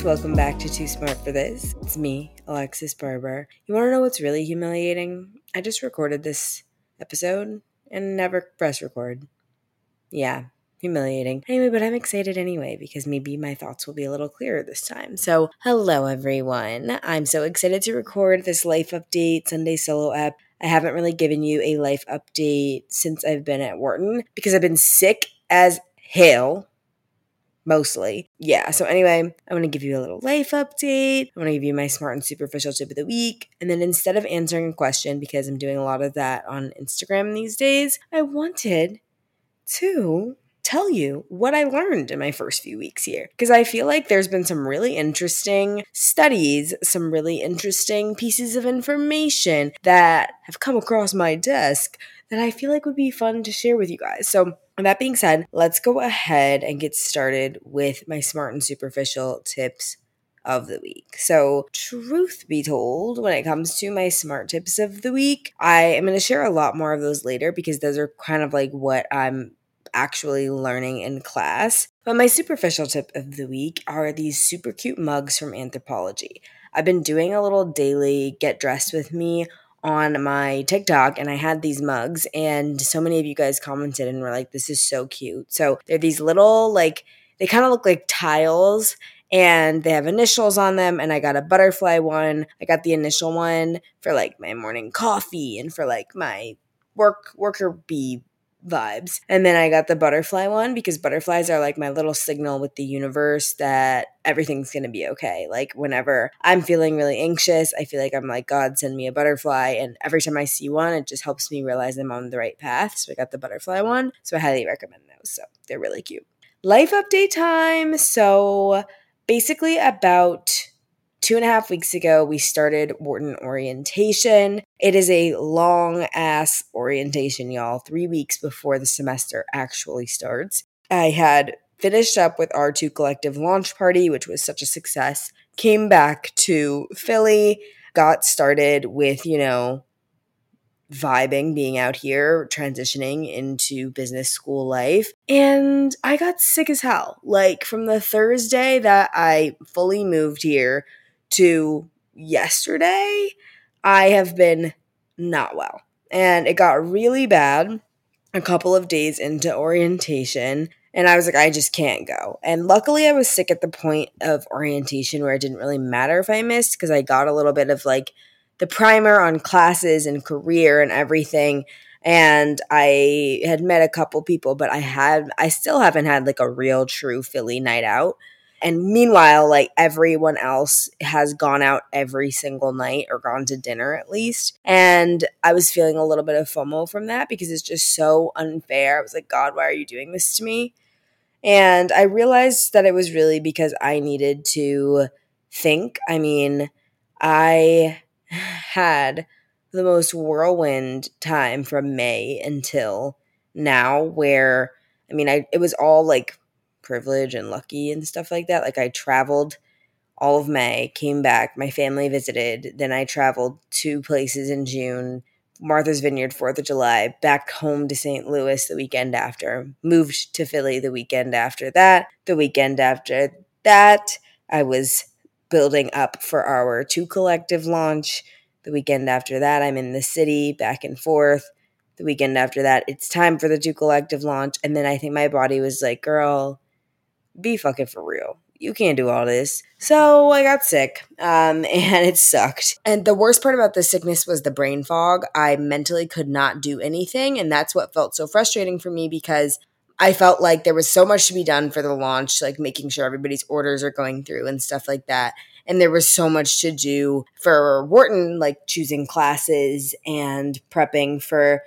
friends, welcome back to Too Smart for This. It's me, Alexis Barber. You want to know what's really humiliating? I just recorded this episode and never press record. Yeah, humiliating. Anyway, but I'm excited anyway because maybe my thoughts will be a little clearer this time. So, hello everyone. I'm so excited to record this life update Sunday solo app. I haven't really given you a life update since I've been at Wharton because I've been sick as hell mostly. Yeah. So anyway, I want to give you a little life update. I want to give you my smart and superficial tip of the week. And then instead of answering a question, because I'm doing a lot of that on Instagram these days, I wanted to tell you what I learned in my first few weeks here. Because I feel like there's been some really interesting studies, some really interesting pieces of information that have come across my desk that I feel like would be fun to share with you guys. So that being said, let's go ahead and get started with my smart and superficial tips of the week. So, truth be told, when it comes to my smart tips of the week, I am going to share a lot more of those later because those are kind of like what I'm actually learning in class. But my superficial tip of the week are these super cute mugs from Anthropologie. I've been doing a little daily get dressed with me on my TikTok and I had these mugs and so many of you guys commented and were like this is so cute. So they're these little like they kind of look like tiles and they have initials on them and I got a butterfly one. I got the initial one for like my morning coffee and for like my work worker bee vibes. And then I got the butterfly one because butterflies are like my little signal with the universe that everything's going to be okay. Like whenever I'm feeling really anxious, I feel like I'm like, God, send me a butterfly. And every time I see one, it just helps me realize I'm on the right path. So I got the butterfly one. So I highly recommend those. So they're really cute. Life update time. So basically, about two and a half weeks ago, we started Wharton orientation. It is a long ass orientation, y'all, three weeks before the semester actually starts. I had finished up with our Too Collective launch party, which was such a success, came back to Philly, got started with, you know, vibing being out here, transitioning into business school life. And I got sick as hell. Like from the Thursday that I fully moved here to yesterday, I have been not well. And it got really bad a couple of days into orientation. And I was like, I just can't go. And luckily, I was sick at the point of orientation where it didn't really matter if I missed because I got a little bit of like the primer on classes and career and everything. And I had met a couple people, but I had, I still haven't had like a real true Philly night out. And meanwhile, like everyone else has gone out every single night or gone to dinner at least. And I was feeling a little bit of FOMO from that because it's just so unfair. I was like, God, why are you doing this to me? And I realized that it was really because I needed to think. I mean, I had the most whirlwind time from May until now where I mean I it was all like privilege and lucky and stuff like that. Like I traveled all of May, came back, my family visited, then I traveled two places in June, Martha's Vineyard 4th of July, back home to St. Louis the weekend after, moved to Philly the weekend after that. The weekend after that, I was building up for our Too Collective launch. The weekend after that, I'm in the city back and forth. The weekend after that, it's time for the Too Collective launch. And then I think my body was like, girl, be fucking for real. You can't do all this. So I got sick, um, and it sucked. And the worst part about the sickness was the brain fog. I mentally could not do anything, and that's what felt so frustrating for me because I felt like there was so much to be done for the launch, like making sure everybody's orders are going through and stuff like that. And there was so much to do for Wharton, like choosing classes and prepping for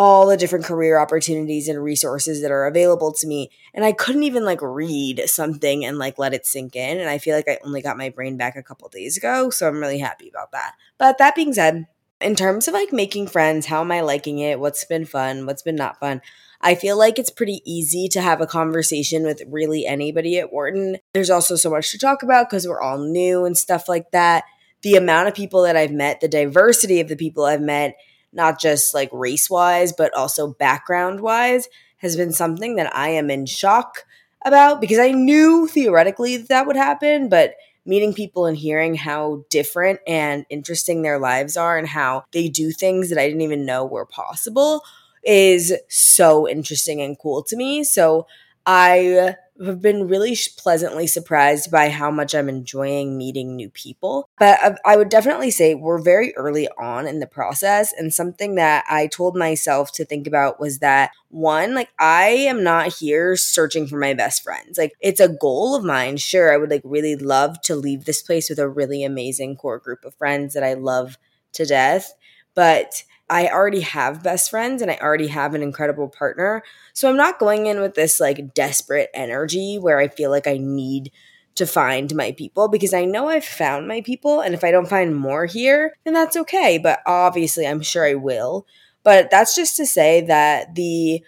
all the different career opportunities and resources that are available to me. And i couldn't even like read something and like let it sink in. And i feel like i only got my brain back a couple days ago so i'm really happy about that. But that being said in terms of like making friends how am i liking it? What's been fun? What's been not fun? I feel like it's pretty easy to have a conversation with really anybody at Wharton. There's also so much to talk about because we're all new and stuff like that. The amount of people that I've met, the diversity of the people I've met, not just like race wise, but also background wise, has been something that I am in shock about because I knew theoretically that, that would happen, but meeting people and hearing how different and interesting their lives are and how they do things that I didn't even know were possible is so interesting and cool to me. So I have been really pleasantly surprised by how much I'm enjoying meeting new people. But I would definitely say we're very early on in the process. And something that I told myself to think about was that one, like, I am not here searching for my best friends. Like, it's a goal of mine. Sure, I would like really love to leave this place with a really amazing core group of friends that I love to death. But I already have best friends and I already have an incredible partner. So I'm not going in with this like desperate energy where I feel like I need to find my people because I know I've found my people. And if I don't find more here, then that's okay. But obviously, I'm sure I will. But that's just to say that the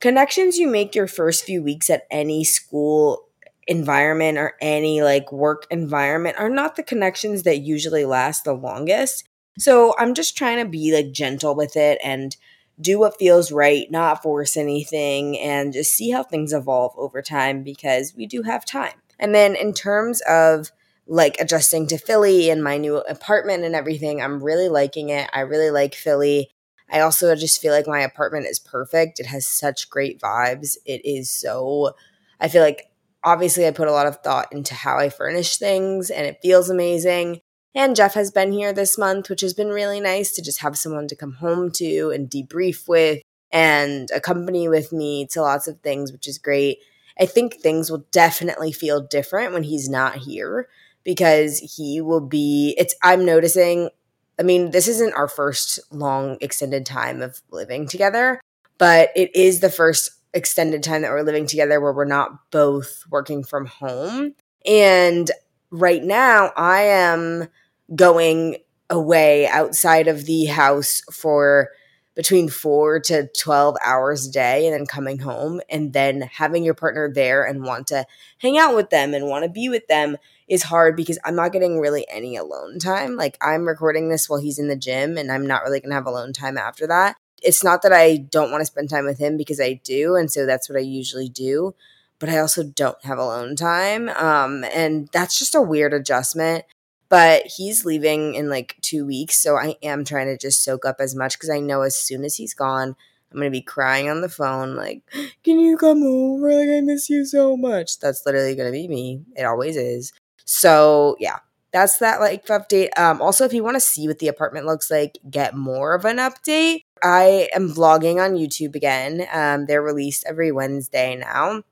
connections you make your first few weeks at any school environment or any like work environment are not the connections that usually last the longest. So I'm just trying to be like gentle with it and do what feels right, not force anything, and just see how things evolve over time because we do have time. And then in terms of like adjusting to Philly and my new apartment and everything, I'm really liking it. I really like Philly. I also just feel like my apartment is perfect. It has such great vibes. It is so, I feel like obviously I put a lot of thought into how I furnish things and it feels amazing. And Jeff has been here this month, which has been really nice to just have someone to come home to and debrief with and accompany with me to lots of things, which is great. I think things will definitely feel different when he's not here because he will be it's I'm noticing I mean, this isn't our first long extended time of living together, but it is the first extended time that we're living together where we're not both working from home. And right now I am going away outside of the house for between four to 12 hours a day and then coming home and then having your partner there and want to hang out with them and want to be with them is hard because I'm not getting really any alone time. Like I'm recording this while he's in the gym and I'm not really going to have alone time after that. It's not that I don't want to spend time with him because I do. And so that's what I usually do but I also don't have alone time. Um, and that's just a weird adjustment. But he's leaving in like two weeks. So I am trying to just soak up as much because I know as soon as he's gone, I'm going to be crying on the phone, like, can you come over? Like, I miss you so much. That's literally going to be me. It always is. So, yeah, that's that like update. Um, also, if you want to see what the apartment looks like, get more of an update. I am vlogging on YouTube again. Um, they're released every Wednesday now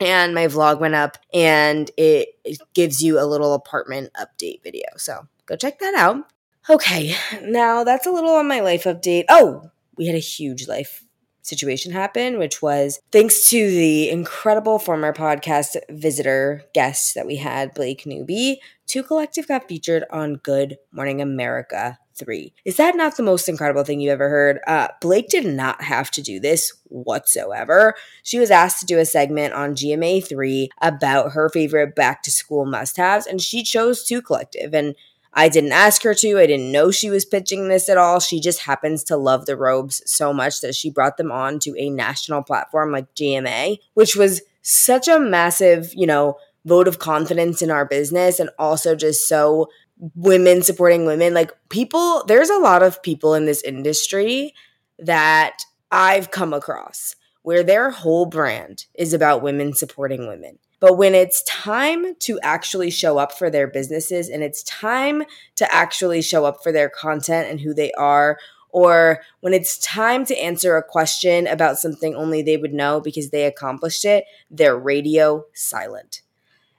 and my vlog went up and it, gives you a little apartment update video. So go check that out. Okay, now that's a little on my life update. Oh, we had a huge life situation happen, which was thanks to the incredible former podcast visitor guest that we had, Blake Newby, Too Collective got featured on Good Morning America three. Is that not the most incredible thing you ever heard? Uh, Blake did not have to do this whatsoever. She was asked to do a segment on GMA three about her favorite back to school must haves, and she chose Too Collective. And I didn't ask her to. I didn't know she was pitching this at all. She just happens to love the robes so much that she brought them on to a national platform like GMA, which was such a massive, you know, vote of confidence in our business and also just so women supporting women. Like people, there's a lot of people in this industry that I've come across where their whole brand is about women supporting women. But when it's time to actually show up for their businesses and it's time to actually show up for their content and who they are, or when it's time to answer a question about something only they would know because they accomplished it, they're radio silent.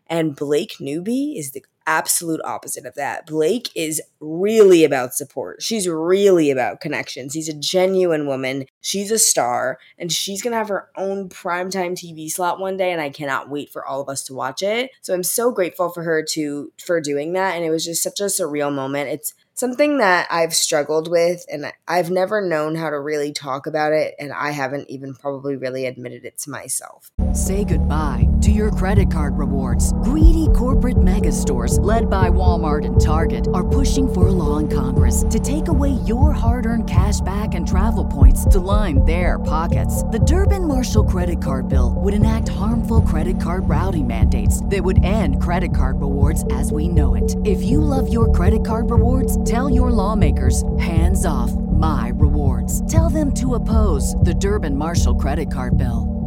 And Blake Newby is the absolute opposite of that. Blake is really about support. She's really about connections. He's a genuine woman. She's a star, and she's going to have her own primetime TV slot one day and I cannot wait for all of us to watch it. So I'm so grateful for her to for doing that and it was just such a surreal moment. It's something that I've struggled with and I've never known how to really talk about it and I haven't even probably really admitted it to myself. Say goodbye to your credit card rewards. Greedy corporate mega stores led by Walmart and Target are pushing for a law in Congress to take away your hard-earned cash back and travel points to line their pockets. The Durbin Marshall credit card bill would enact harmful credit card routing mandates that would end credit card rewards as we know it. If you love your credit card rewards, Tell your lawmakers, hands off my rewards. Tell them to oppose the Durbin Marshall credit card bill.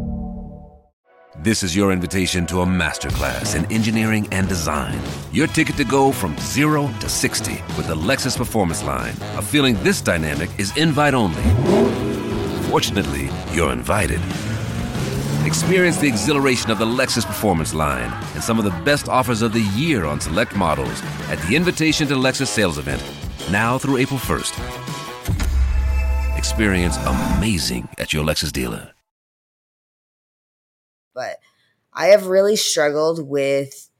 This is your invitation to a masterclass in engineering and design. Your ticket to go from zero to 60 with the Lexus Performance Line. A feeling this dynamic is invite only. Fortunately, you're invited. Experience the exhilaration of the Lexus Performance line and some of the best offers of the year on select models at the Invitation to Lexus sales event, now through April 1st. Experience amazing at your Lexus dealer. But I have really struggled with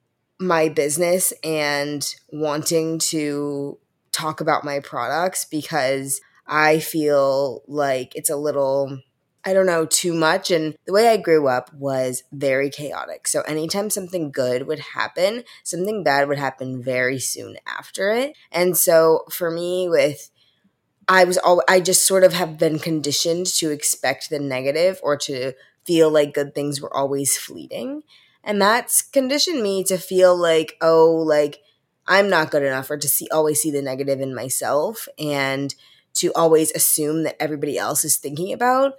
my business and wanting to talk about my products because I feel like it's a little I don't know, too much. And the way I grew up was very chaotic. So anytime something good would happen, something bad would happen very soon after it. And so for me, with I was all I just sort of have been conditioned to expect the negative or to feel like good things were always fleeting. And that's conditioned me to feel like, oh, like I'm not good enough or to see always see the negative in myself and to always assume that everybody else is thinking about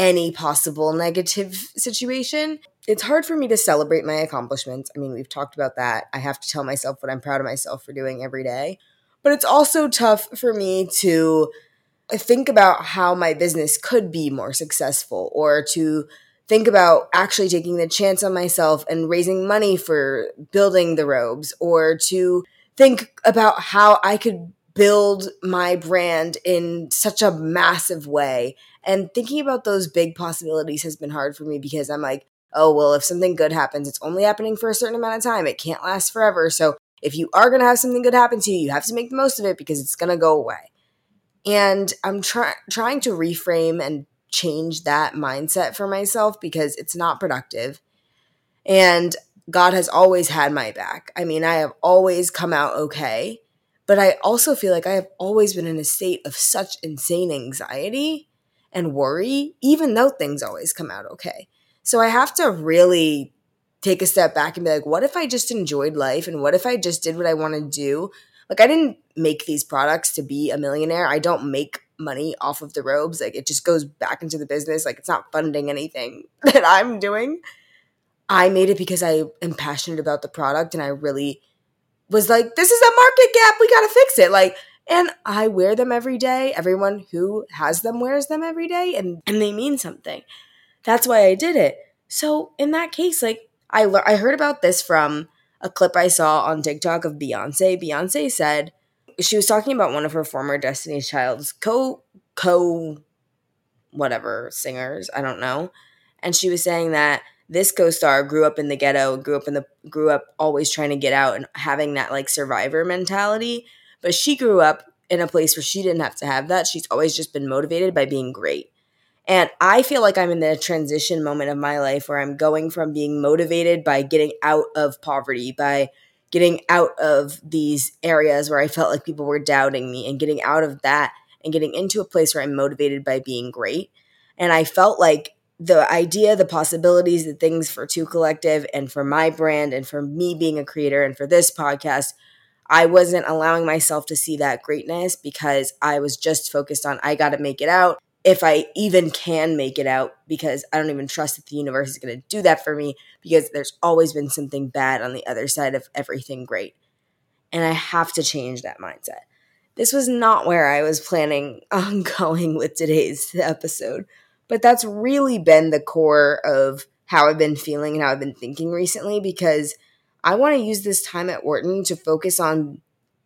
any possible negative situation. It's hard for me to celebrate my accomplishments. I mean, we've talked about that. I have to tell myself what I'm proud of myself for doing every day. But it's also tough for me to think about how my business could be more successful or to think about actually taking the chance on myself and raising money for building the robes or to think about how I could build my brand in such a massive way and thinking about those big possibilities has been hard for me because I'm like, oh, well, if something good happens, it's only happening for a certain amount of time. It can't last forever. So if you are going to have something good happen to you, you have to make the most of it because it's going to go away. And I'm try- trying to reframe and change that mindset for myself because it's not productive. And God has always had my back. I mean, I have always come out okay. But I also feel like I have always been in a state of such insane anxiety and worry, even though things always come out okay. So I have to really take a step back and be like, what if I just enjoyed life? And what if I just did what I want to do? Like, I didn't make these products to be a millionaire. I don't make money off of the robes. Like, it just goes back into the business. Like, it's not funding anything that I'm doing. I made it because I am passionate about the product and I really was like, this is a market gap. We got to fix it. Like, and I wear them every day. Everyone who has them wears them every day and, and they mean something. That's why I did it. So in that case, like I, le- I heard about this from a clip I saw on TikTok of Beyonce. Beyonce said she was talking about one of her former Destiny's Child's co co whatever singers, I don't know. And she was saying that this co-star grew up in the ghetto, grew up in the grew up always trying to get out and having that like survivor mentality but she grew up in a place where she didn't have to have that. She's always just been motivated by being great. And I feel like I'm in the transition moment of my life where I'm going from being motivated by getting out of poverty, by getting out of these areas where I felt like people were doubting me, and getting out of that and getting into a place where I'm motivated by being great. And I felt like the idea, the possibilities, the things for Too Collective and for my brand and for me being a creator and for this podcast I wasn't allowing myself to see that greatness because I was just focused on, I got to make it out. If I even can make it out, because I don't even trust that the universe is going to do that for me, because there's always been something bad on the other side of everything great. And I have to change that mindset. This was not where I was planning on going with today's episode, but that's really been the core of how I've been feeling and how I've been thinking recently because I want to use this time at Wharton to focus on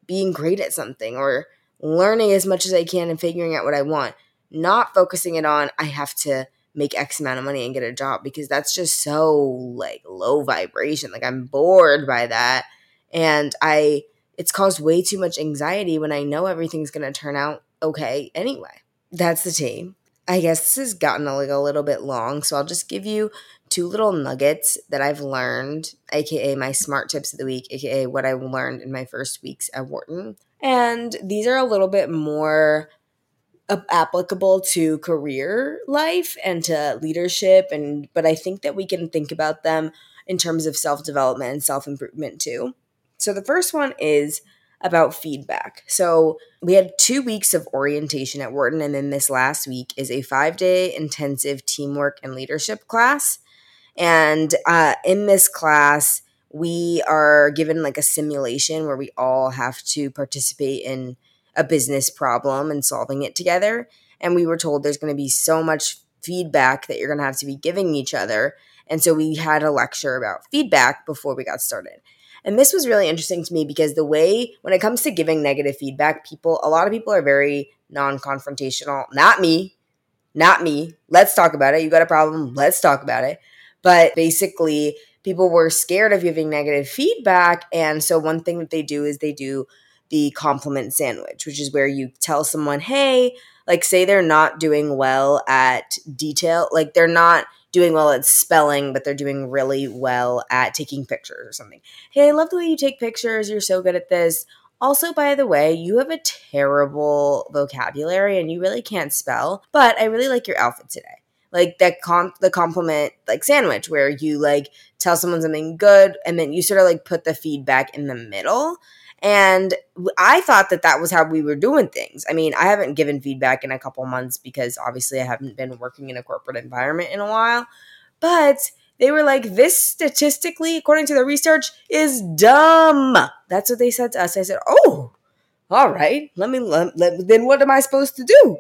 being great at something or learning as much as I can and figuring out what I want, not focusing it on I have to make X amount of money and get a job because that's just so like low vibration. Like I'm bored by that. And I it's caused way too much anxiety when I know everything's going to turn out okay anyway. That's the tea. I guess this has gotten a, like a little bit long, so I'll just give you two little nuggets that I've learned, aka my smart tips of the week, aka what I learned in my first weeks at Wharton. And these are a little bit more applicable to career life and to leadership and but I think that we can think about them in terms of self-development and self-improvement too. So the first one is about feedback. So we had 2 weeks of orientation at Wharton and then this last week is a 5-day intensive teamwork and leadership class. And uh, in this class, we are given like a simulation where we all have to participate in a business problem and solving it together. And we were told there's going to be so much feedback that you're going to have to be giving each other. And so we had a lecture about feedback before we got started. And this was really interesting to me because the way, when it comes to giving negative feedback, people, a lot of people are very non confrontational. Not me. Not me. Let's talk about it. You got a problem. Let's talk about it. But basically, people were scared of giving negative feedback. And so one thing that they do is they do the compliment sandwich, which is where you tell someone, hey, like say they're not doing well at detail, like they're not doing well at spelling, but they're doing really well at taking pictures or something. Hey, I love the way you take pictures. You're so good at this. Also, by the way, you have a terrible vocabulary and you really can't spell, but I really like your outfit today. Like that comp the compliment like sandwich where you like tell someone something good and then you sort of like put the feedback in the middle and I thought that that was how we were doing things. I mean, I haven't given feedback in a couple months because obviously I haven't been working in a corporate environment in a while. But they were like, this statistically, according to the research, is dumb. That's what they said to us. I said, oh, all right. Let me, let, let, then what am I supposed to do?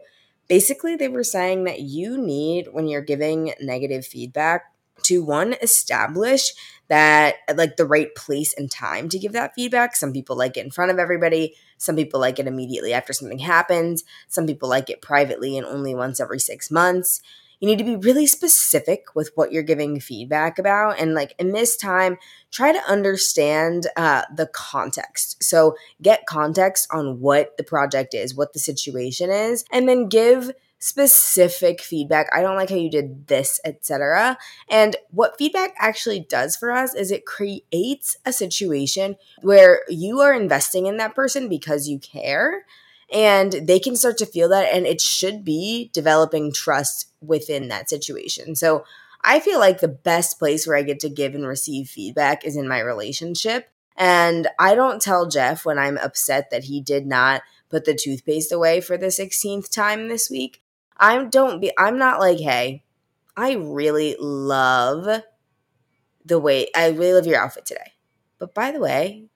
Basically, they were saying that you need, when you're giving negative feedback, to one, establish that like the right place and time to give that feedback. Some people like it in front of everybody. Some people like it immediately after something happens. Some people like it privately and only once every six months. You need to be really specific with what you're giving feedback about. And like in this time, try to understand uh, the context. So get context on what the project is, what the situation is, and then give specific feedback. I don't like how you did this, etc. And what feedback actually does for us is it creates a situation where you are investing in that person because you care and they can start to feel that and it should be developing trust within that situation. So I feel like the best place where I get to give and receive feedback is in my relationship. And I don't tell Jeff when I'm upset that he did not put the toothpaste away for the 16th time this week. I don't be I'm not like, hey, I really love the way I really love your outfit today. But by the way,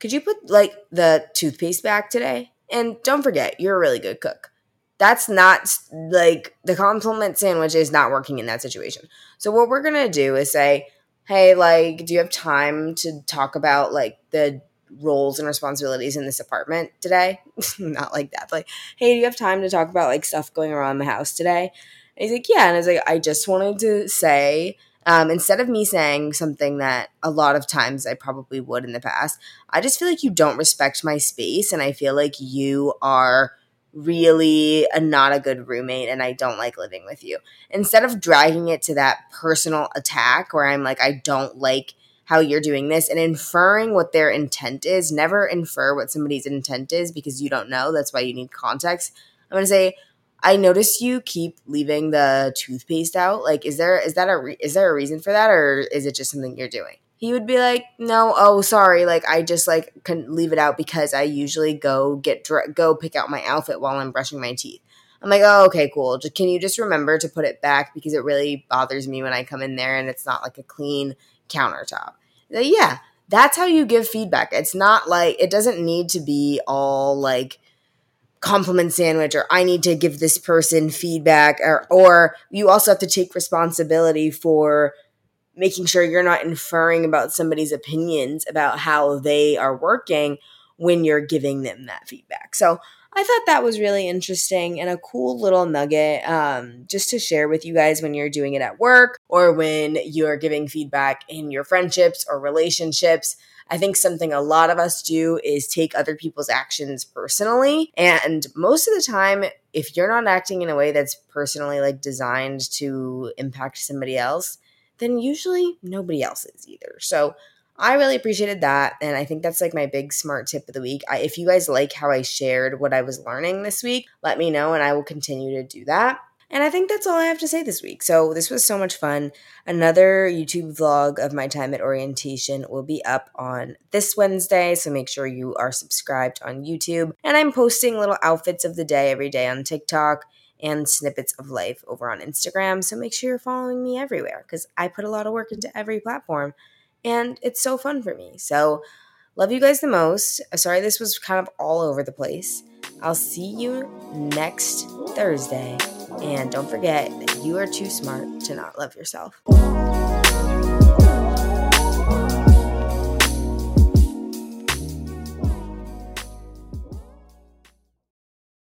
could you put like the toothpaste back today? And don't forget, you're a really good cook. That's not like the compliment sandwich is not working in that situation. So what we're gonna do is say, hey, like, do you have time to talk about like the roles and responsibilities in this apartment today. Not like that. Like, hey, do you have time to talk about like stuff going around the house today? And he's like, yeah. And I was like, I just wanted to say, um, instead of me saying something that a lot of times I probably would in the past, I just feel like you don't respect my space. And I feel like you are really a, not a good roommate and I don't like living with you. Instead of dragging it to that personal attack where I'm like, I don't like how you're doing this and inferring what their intent is. Never infer what somebody's intent is because you don't know. That's why you need context. I'm going to say, I notice you keep leaving the toothpaste out. Like, is there is that a re- is there a reason for that, or is it just something you're doing? He would be like, "No, oh, sorry. Like, I just like can leave it out because I usually go get dr- go pick out my outfit while I'm brushing my teeth." I'm like, "Oh, okay, cool. Just, can you just remember to put it back because it really bothers me when I come in there and it's not like a clean countertop. Yeah, that's how you give feedback. It's not like it doesn't need to be all like compliment sandwich or I need to give this person feedback or or you also have to take responsibility for making sure you're not inferring about somebody's opinions about how they are working when you're giving them that feedback. So I thought that was really interesting and a cool little nugget um, just to share with you guys when you're doing it at work or when you're giving feedback in your friendships or relationships. I think something a lot of us do is take other people's actions personally. And most of the time, if you're not acting in a way that's personally like designed to impact somebody else, then usually nobody else is either. So I really appreciated that. And I think that's like my big smart tip of the week. I, if you guys like how I shared what I was learning this week, let me know and I will continue to do that. And I think that's all I have to say this week. So this was so much fun. Another YouTube vlog of my time at orientation will be up on this Wednesday. So make sure you are subscribed on YouTube. And I'm posting little outfits of the day every day on TikTok and snippets of life over on Instagram. So make sure you're following me everywhere because I put a lot of work into every platform and it's so fun for me. So love you guys the most. Uh, sorry this was kind of all over the place. I'll see you next Thursday. And don't forget that you are too smart to not love yourself.